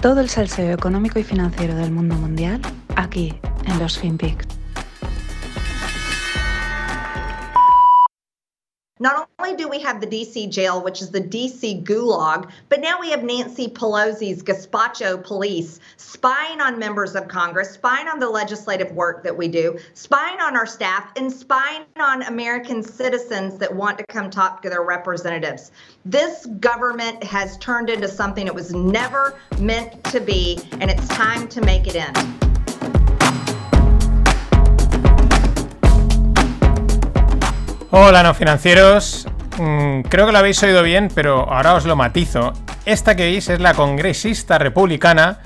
Todo el salseo económico y financiero del mundo mundial aquí en los FinPix. We have the DC jail, which is the DC gulag, but now we have Nancy Pelosi's gazpacho police spying on members of Congress, spying on the legislative work that we do, spying on our staff, and spying on American citizens that want to come talk to their representatives. This government has turned into something it was never meant to be, and it's time to make it end. Hola, no financieros. Mm, creo que lo habéis oído bien, pero ahora os lo matizo. Esta que veis es la congresista republicana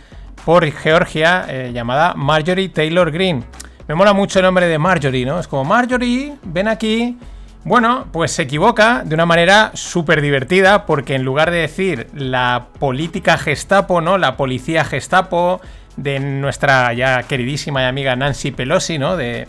por Georgia eh, llamada Marjorie Taylor Greene. Me mola mucho el nombre de Marjorie, ¿no? Es como Marjorie, ven aquí. Bueno, pues se equivoca de una manera súper divertida porque en lugar de decir la política Gestapo, ¿no? La policía Gestapo de nuestra ya queridísima y amiga Nancy Pelosi, ¿no? De,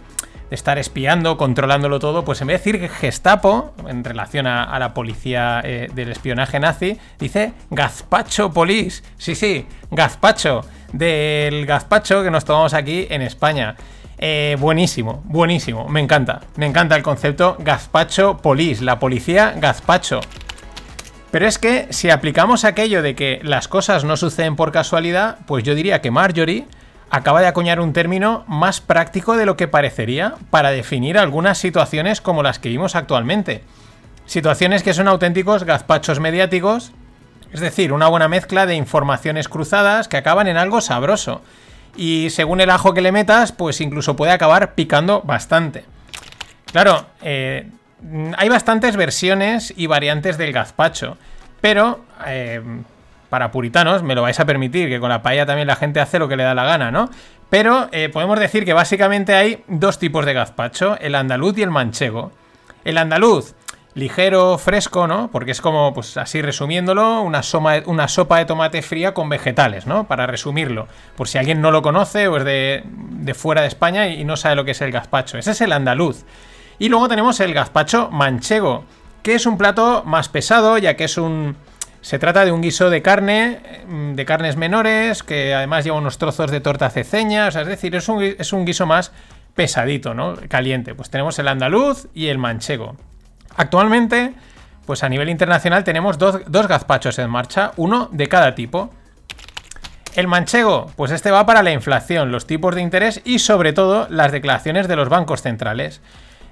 estar espiando, controlándolo todo, pues en vez de decir Gestapo, en relación a, la policía eh, del espionaje nazi, dice Gazpacho Police. Sí, sí, Gazpacho, del gazpacho que nos tomamos aquí en España. Eh, buenísimo, buenísimo, me encanta. Me encanta el concepto Gazpacho Police, la policía Gazpacho. Pero es que si aplicamos aquello de que las cosas no suceden por casualidad, pues yo diría que Marjorie acaba de acuñar un término más práctico de lo que parecería para definir algunas situaciones como las que vimos actualmente. Situaciones que son auténticos gazpachos mediáticos, es decir, una buena mezcla de informaciones cruzadas que acaban en algo sabroso. Y según el ajo que le metas, pues incluso puede acabar picando bastante. Claro, eh, hay bastantes versiones y variantes del gazpacho, pero eh, para puritanos, me lo vais a permitir, que con la paella también la gente hace lo que le da la gana, ¿no? Pero eh, podemos decir que básicamente hay dos tipos de gazpacho, el andaluz y el manchego. El andaluz, ligero, fresco, ¿no? Porque es como, pues así resumiéndolo, una, una sopa de tomate fría con vegetales, ¿no? Para resumirlo, por si alguien no lo conoce o es de, de fuera de España y no sabe lo que es el gazpacho. Ese es el andaluz. Y luego tenemos el gazpacho manchego, que es un plato más pesado, ya que es un se trata de un guiso de carne, mm, de carnes menores, que además lleva unos trozos de torta ceceña, es decir, es un, guiso más pesadito, ¿no? Caliente. Pues tenemos el andaluz y el manchego. Actualmente, pues a nivel internacional tenemos dos, dos gazpachos en marcha, uno de cada tipo. El manchego, pues este va para la inflación, los tipos de interés y sobre todo las declaraciones de los bancos centrales.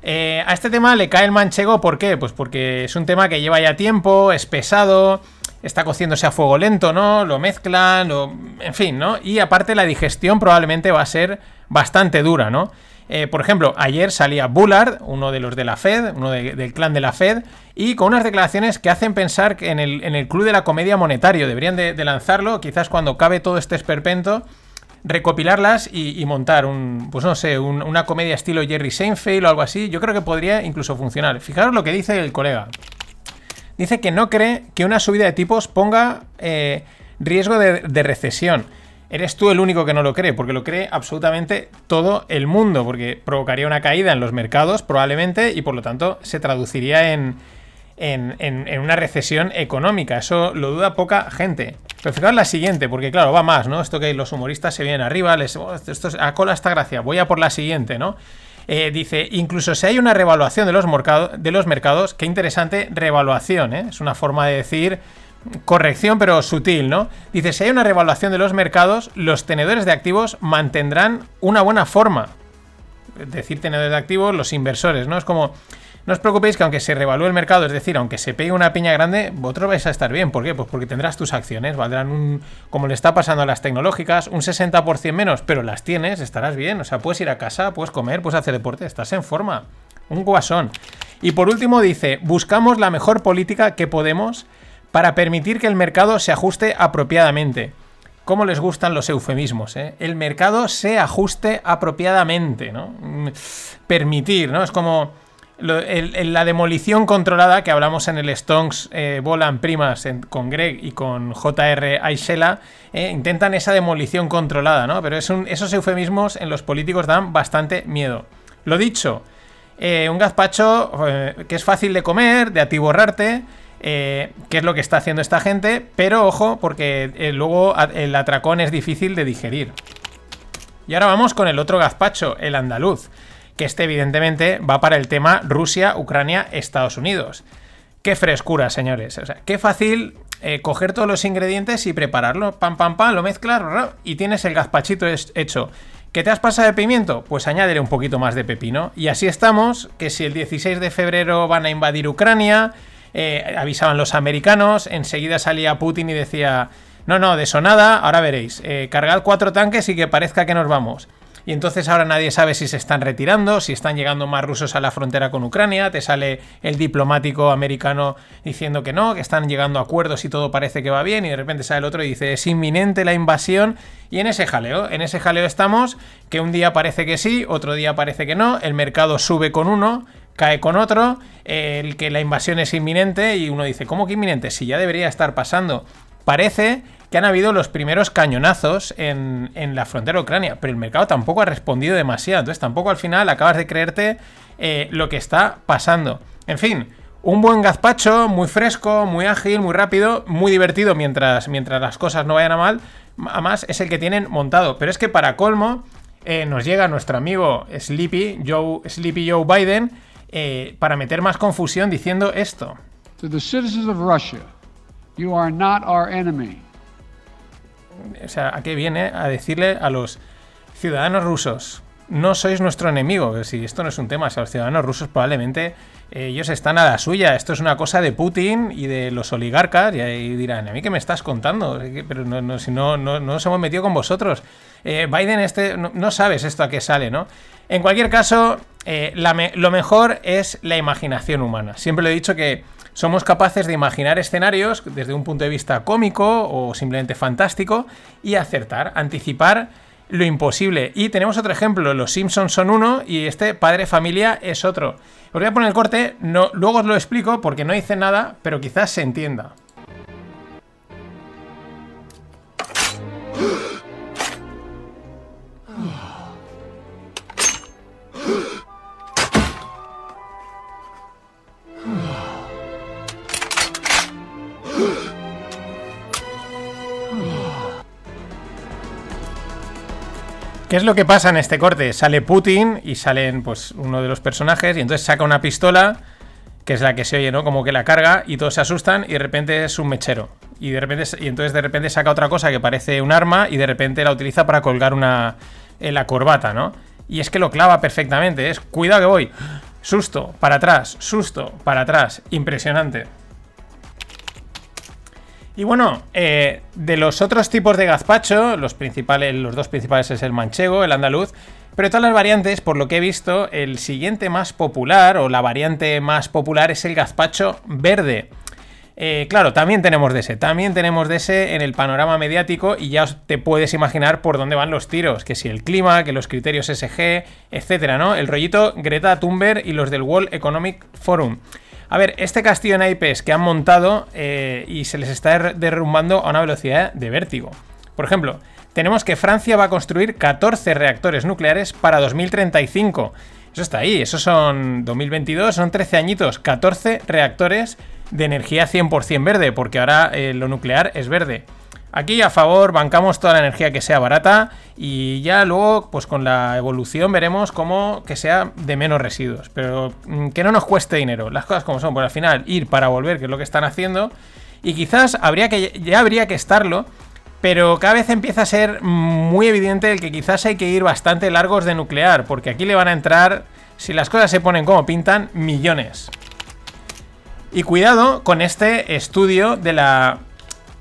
Eh, a este tema le cae el manchego, ¿por qué? Pues porque es un tema que lleva ya tiempo, es pesado, está cociéndose a fuego lento, ¿no? Lo mezclan, en fin, ¿no? Y aparte la digestión probablemente va a ser bastante dura, ¿no? Eh, por ejemplo, ayer salía Bullard, uno de los de la Fed, uno del clan de la Fed, y con unas declaraciones que hacen pensar que en el, Club de la Comedia Monetario deberían de, lanzarlo, quizás cuando cabe todo este esperpento, recopilarlas y, montar un, pues no sé, una comedia estilo Jerry Seinfeld o algo así. Yo creo que podría incluso funcionar. Fijaros lo que dice el colega dice que no cree que una subida de tipos ponga eh, riesgo de, recesión. Eres tú el único que no lo cree, porque lo cree absolutamente todo el mundo, porque provocaría una caída en los mercados probablemente y por lo tanto se traduciría en, en, una recesión económica. Eso lo duda poca gente. Pero fijaos la siguiente, porque claro, va más, ¿no? Esto que los humoristas se vienen arriba, les, oh, esto es, a cola esta gracia, voy a por la siguiente, ¿no? Eh, dice, incluso si hay una revaluación de los, de los mercados, qué interesante revaluación, ¿eh? es una forma de decir corrección pero sutil, ¿no? Dice, si hay una revaluación de los mercados, los tenedores de activos mantendrán una buena forma. Decir tenedores de activos, los inversores, ¿no? Es como, no os preocupéis que aunque se revalúe el mercado, es decir, aunque se pegue una piña grande, vosotros vais a estar bien. ¿Por qué? Pues porque tendrás tus acciones, valdrán un, como le está pasando a las tecnológicas, un 60% menos, pero las tienes, estarás bien. O sea, puedes ir a casa, puedes comer, puedes hacer deporte, estás en forma. Un guasón. Y por último dice, buscamos la mejor política que podemos para permitir que el mercado se ajuste apropiadamente. ¿Cómo les gustan los eufemismos? Eh? El mercado se ajuste apropiadamente, ¿no? Mm, permitir, ¿no? Es como la demolición controlada que hablamos en el Stonks eh, Volan Primas con Greg y con JR Aishela, eh, intentan esa demolición controlada, ¿no? Pero es esos eufemismos en los políticos dan bastante miedo. Lo dicho, eh, un gazpacho que es fácil de comer, de atiborrarte, eh, qué es lo que está haciendo esta gente, pero ojo, porque eh, luego el atracón es difícil de digerir. Y ahora vamos con el otro gazpacho, el andaluz, que este evidentemente va para el tema Rusia, Ucrania, Estados Unidos. Qué frescura, señores. Qué fácil eh, coger todos los ingredientes y prepararlo. Pam, pam, pam, lo mezclas y tienes el gazpachito hecho. ¿Qué te has pasado de pimiento? Pues añadiré un poquito más de pepino. Y así estamos, que si el 16 de febrero van a invadir Ucrania, eh, avisaban los americanos, enseguida salía Putin y decía, no, no, de eso nada, ahora veréis, eh, cargad cuatro tanques y que parezca que nos vamos. Y entonces ahora nadie sabe si se están retirando, si están llegando más rusos a la frontera con Ucrania, te sale el diplomático americano diciendo que no, que están llegando a acuerdos y todo parece que va bien, y de repente sale el otro y dice es inminente la invasión, y en ese jaleo, en ese jaleo estamos, que un día parece que sí, otro día parece que no, el mercado sube con uno, cae con otro, el que la invasión es inminente y uno dice, ¿cómo que inminente? Si ya debería estar pasando. Parece que han habido los primeros cañonazos en, la frontera Ucrania, pero el mercado tampoco ha respondido demasiado, entonces tampoco al final acabas de creerte eh, lo que está pasando. En fin, un buen gazpacho, muy fresco, muy ágil, muy rápido, muy divertido mientras, mientras las cosas no vayan a mal, además es el que tienen montado, pero es que para colmo eh, nos llega nuestro amigo Sleepy Joe, Sleepy Joe Biden eh, para meter más confusión diciendo esto. To the citizens of Russia, you are not o sea, ¿a qué viene? A decirle a los ciudadanos rusos, no sois nuestro enemigo. Si esto no es un tema, o los ciudadanos rusos probablemente eh, ellos están a la suya. Esto es una cosa de Putin y de los oligarcas. Y ahí dirán, ¿a mí qué me estás contando? Pero no, si no, no, nos hemos metido con vosotros. Eh, Biden, este, no, sabes esto a qué sale, ¿no? En cualquier caso, eh, lo mejor es la imaginación humana. Siempre lo he dicho que somos capaces de imaginar escenarios desde un punto de vista cómico o simplemente fantástico y acertar, anticipar lo imposible. Y tenemos otro ejemplo, los Simpsons son uno y este padre familia es otro. Os voy a poner el corte, no, luego os lo explico porque no hice nada, pero quizás se entienda. ¿Qué es lo que pasa en este corte? Sale Putin y salen pues uno de los personajes y entonces saca una pistola que es la que se oye, ¿no? Como que la carga y todos se asustan y de repente es un mechero. Y de repente y entonces de repente saca otra cosa que parece un arma y de repente la utiliza para colgar una en la corbata, ¿no? Y es que lo clava perfectamente, es cuidado que voy. Susto, para atrás, susto, para atrás, impresionante. Y bueno, eh, de los otros tipos de gazpacho, los principales, los dos principales es el manchego, el andaluz, pero todas las variantes, por lo que he visto, el siguiente más popular o la variante más popular es el gazpacho verde. Eh, claro, también tenemos de ese, también tenemos de ese en el panorama mediático y ya te puedes imaginar por dónde van los tiros, que si el clima, que los criterios SG, etcétera, ¿no? El rollito Greta Thunberg y los del World Economic Forum. A ver, este castillo en naipes que han montado eh, y se les está derrumbando a una velocidad de vértigo. Por ejemplo, tenemos que Francia va a construir 14 reactores nucleares para 2035. Eso está ahí, eso son 2022, son 13 añitos, 14 reactores de energía 100% verde, porque ahora eh, lo nuclear es verde. Aquí a favor bancamos toda la energía que sea barata y ya luego pues con la evolución veremos cómo que sea de menos residuos, pero mm, que no nos cueste dinero, las cosas como son, pues al final ir para volver, que es lo que están haciendo y quizás habría que ya habría que estarlo, pero cada vez empieza a ser muy evidente el que quizás hay que ir bastante largos de nuclear, porque aquí le van a entrar si las cosas se ponen como pintan millones. Y cuidado con este estudio de la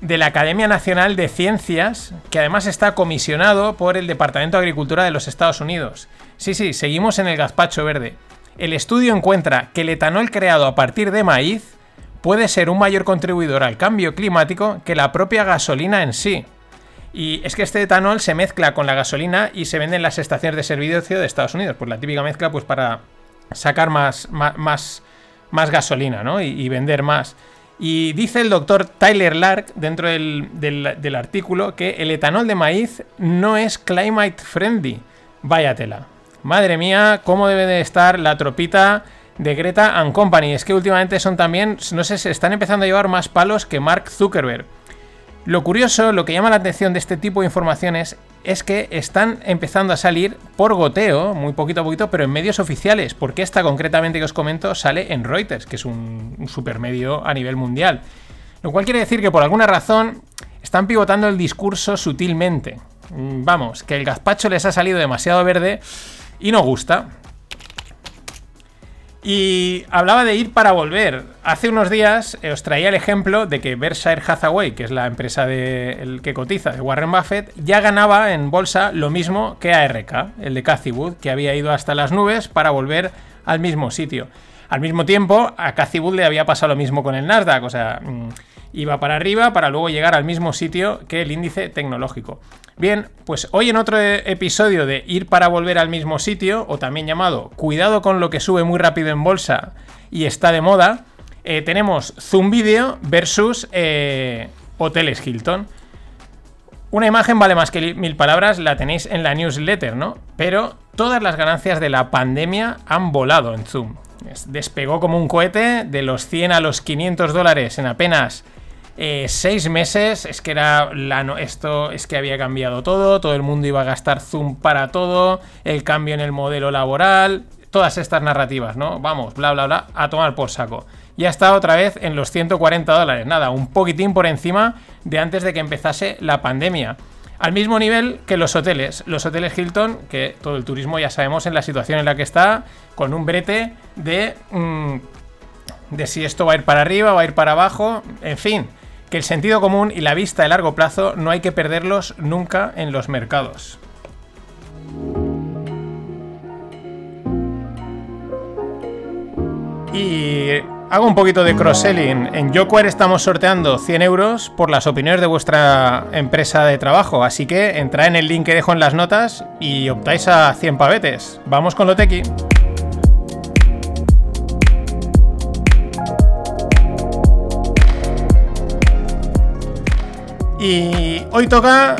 de la Academia Nacional de Ciencias, que además está comisionado por el Departamento de Agricultura de los Estados Unidos. Sí, sí, seguimos en el gazpacho verde. El estudio encuentra que el etanol creado a partir de maíz puede ser un mayor contribuidor al cambio climático que la propia gasolina en sí. Y es que este etanol se mezcla con la gasolina y se vende en las estaciones de servicio de Estados Unidos. Pues la típica mezcla pues para sacar más, más, más, gasolina, ¿no? y vender más. Y dice el doctor Tyler Lark dentro del, artículo que el etanol de maíz no es climate friendly. Vaya tela. Madre mía, cómo debe de estar la tropita de Greta and Company. Es que últimamente son también, no sé, se están empezando a llevar más palos que Mark Zuckerberg. Lo curioso, lo que llama la atención de este tipo de informaciones es que están empezando a salir por goteo, muy poquito a poquito, pero en medios oficiales, porque esta concretamente que os comento sale en Reuters, que es un, supermedio a nivel mundial. Lo cual quiere decir que por alguna razón están pivotando el discurso sutilmente. Mm, vamos, que el gazpacho les ha salido demasiado verde y no gusta. Y hablaba de ir para volver. Hace unos días eh, os traía el ejemplo de que Berkshire Hathaway, que es la empresa de, el que cotiza de Warren Buffett, ya ganaba en bolsa lo mismo que ARK, el de Cathy Wood, que había ido hasta las nubes para volver al mismo sitio. Al mismo tiempo, a Cathy Wood le había pasado lo mismo con el Nasdaq, o sea, mm, iba para arriba para luego llegar al mismo sitio que el índice tecnológico. Bien, pues hoy en otro episodio de ir para volver al mismo sitio, o también llamado cuidado con lo que sube muy rápido en bolsa y está de moda, eh, tenemos Zoom Video versus eh, Hoteles Hilton. Una imagen vale más que mil palabras, la tenéis en la newsletter, ¿no? Pero todas las ganancias de la pandemia han volado en Zoom. Despegó como un cohete de los 100 a los 500 dólares en apenas eh, seis meses, es que era esto es que había cambiado todo, todo el mundo iba a gastar Zoom para todo, el cambio en el modelo laboral, todas estas narrativas, ¿no? Vamos, bla, bla, bla, a tomar por saco. Ya está otra vez en los 140 dólares, nada, un poquitín por encima de antes de que empezase la pandemia. Al mismo nivel que los hoteles. Los hoteles Hilton, que todo el turismo ya sabemos en la situación en la que está, con un brete de, mm, de si esto va a ir para arriba, va a ir para abajo, en fin que el sentido común y la vista de largo plazo no hay que perderlos nunca en los mercados. Y hago un poquito de cross-selling. En Jokware estamos sorteando 100 euros por las opiniones de vuestra empresa de trabajo. Así que entra en el link que dejo en las notas y optáis a 100 pavetes. Vamos con lo tequi. Y hoy toca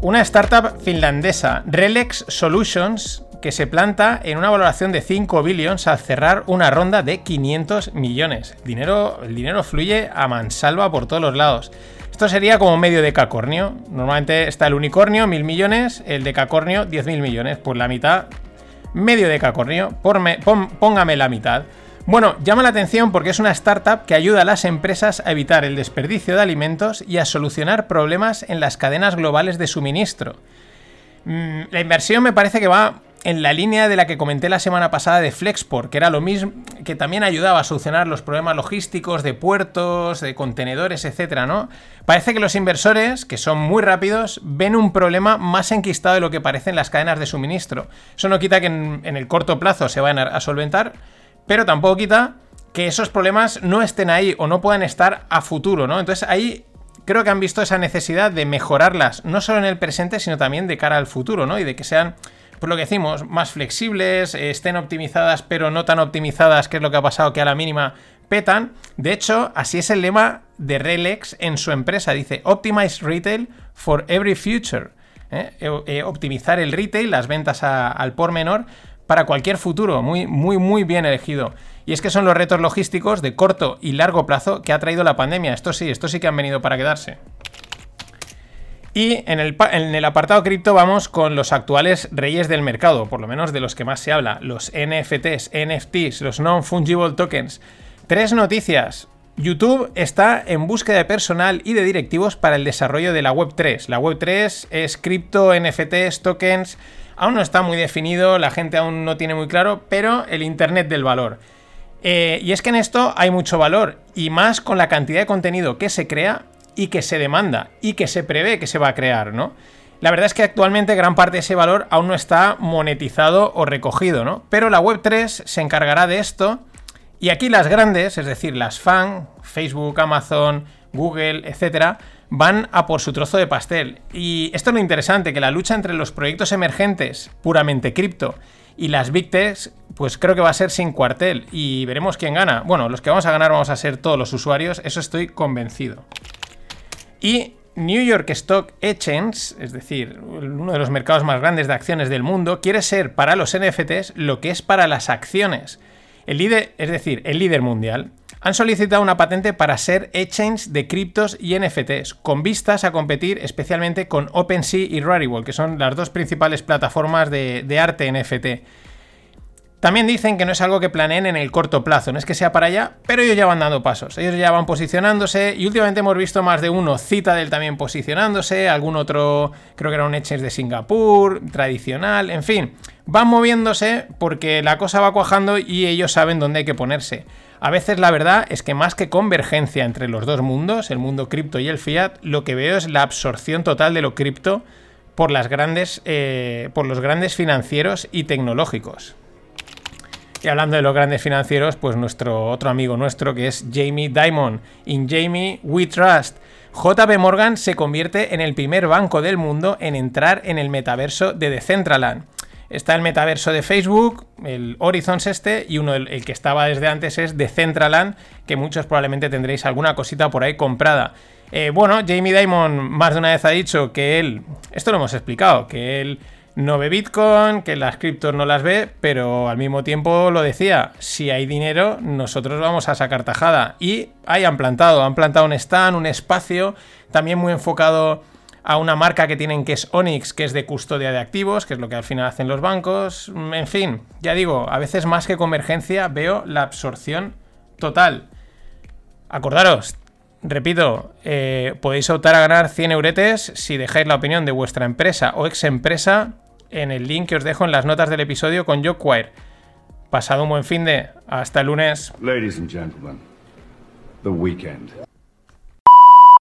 una startup finlandesa, Relex Solutions, que se planta en una valoración de 5 billions al cerrar una ronda de 500 millones. El dinero, el dinero fluye a mansalva por todos los lados. Esto sería como medio de cacornio. Normalmente está el unicornio, mil millones, el de cacornio, 10.000 millones. Pues la mitad, medio de cacornio, póngame la mitad. Bueno, llama la atención porque es una startup que ayuda a las empresas a evitar el desperdicio de alimentos y a solucionar problemas en las cadenas globales de suministro. Mm, la inversión me parece que va en la línea de la que comenté la semana pasada de Flexport, que era lo mismo, que también ayudaba a solucionar los problemas logísticos de puertos, de contenedores, etcétera, ¿no? Parece que los inversores, que son muy rápidos, ven un problema más enquistado de lo que parecen las cadenas de suministro. Eso no quita que en, en el corto plazo se vayan a solventar, pero tampoco quita que esos problemas no estén ahí o no puedan estar a futuro, ¿no? Entonces ahí creo que han visto esa necesidad de mejorarlas, no solo en el presente, sino también de cara al futuro, ¿no? Y de que sean, por lo que decimos, más flexibles, estén optimizadas, pero no tan optimizadas, que es lo que ha pasado que a la mínima petan. De hecho, así es el lema de Relex en su empresa. Dice, Optimize Retail for Every Future. ¿eh? Eh, optimizar el retail, las ventas al por menor, para cualquier futuro, muy, muy, muy bien elegido. Y es que son los retos logísticos de corto y largo plazo que ha traído la pandemia. Esto sí, esto sí que han venido para quedarse. Y en el, en el, apartado cripto vamos con los actuales reyes del mercado, por lo menos de los que más se habla, los NFTs, NFTs, los Non-Fungible Tokens. Tres noticias. YouTube está en búsqueda de personal y de directivos para el desarrollo de la Web3. La Web3 es cripto, NFTs, tokens, Aún no está muy definido, la gente aún no tiene muy claro, pero el Internet del valor. Eh, y es que en esto hay mucho valor, y más con la cantidad de contenido que se crea y que se demanda, y que se prevé que se va a crear, ¿no? La verdad es que actualmente gran parte de ese valor aún no está monetizado o recogido, ¿no? Pero la Web3 se encargará de esto, y aquí las grandes, es decir, las FAN, Facebook, Amazon, Google, etcétera, van a por su trozo de pastel. Y esto es lo interesante, que la lucha entre los proyectos emergentes, puramente cripto, y las Big pues creo que va a ser sin cuartel. Y veremos quién gana. Bueno, los que vamos a ganar vamos a ser todos los usuarios, eso estoy convencido. Y New York Stock Exchange, es decir, uno de los mercados más grandes de acciones del mundo, quiere ser para los NFTs lo que es para las acciones. El líder, es decir, el líder mundial, han solicitado una patente para ser exchange de criptos y NFTs, con vistas a competir especialmente con OpenSea y Rarible, que son las dos principales plataformas de, arte NFT. También dicen que no es algo que planeen en el corto plazo, no es que sea para allá, pero ellos ya van dando pasos, ellos ya van posicionándose y últimamente hemos visto más de uno, Citadel también posicionándose, algún otro, creo que era un Exchange de Singapur, tradicional, en fin, van moviéndose porque la cosa va cuajando y ellos saben dónde hay que ponerse. A veces la verdad es que más que convergencia entre los dos mundos, el mundo cripto y el fiat, lo que veo es la absorción total de lo cripto por, las grandes, eh, por los grandes financieros y tecnológicos. Y hablando de los grandes financieros, pues nuestro otro amigo nuestro que es Jamie Dimon. In Jamie We Trust. JP Morgan se convierte en el primer banco del mundo en entrar en el metaverso de Decentraland. Está el metaverso de Facebook, el Horizons este, y uno, el, que estaba desde antes es Decentraland, que muchos probablemente tendréis alguna cosita por ahí comprada. Eh, bueno, Jamie Dimon más de una vez ha dicho que él, esto lo hemos explicado, que él no ve Bitcoin, que las criptos no las ve, pero al mismo tiempo lo decía, si hay dinero, nosotros vamos a sacar tajada. Y ahí han plantado, han plantado un stand, un espacio, también muy enfocado a una marca que tienen que es Onyx, que es de custodia de activos, que es lo que al final hacen los bancos. En fin, ya digo, a veces más que convergencia veo la absorción total. Acordaros, repito, eh, podéis optar a ganar 100 euretes si dejáis la opinión de vuestra empresa o ex empresa en el link que os dejo en las notas del episodio con Jockwire. Pasado un buen fin de. Hasta el lunes. Ladies and gentlemen, the weekend.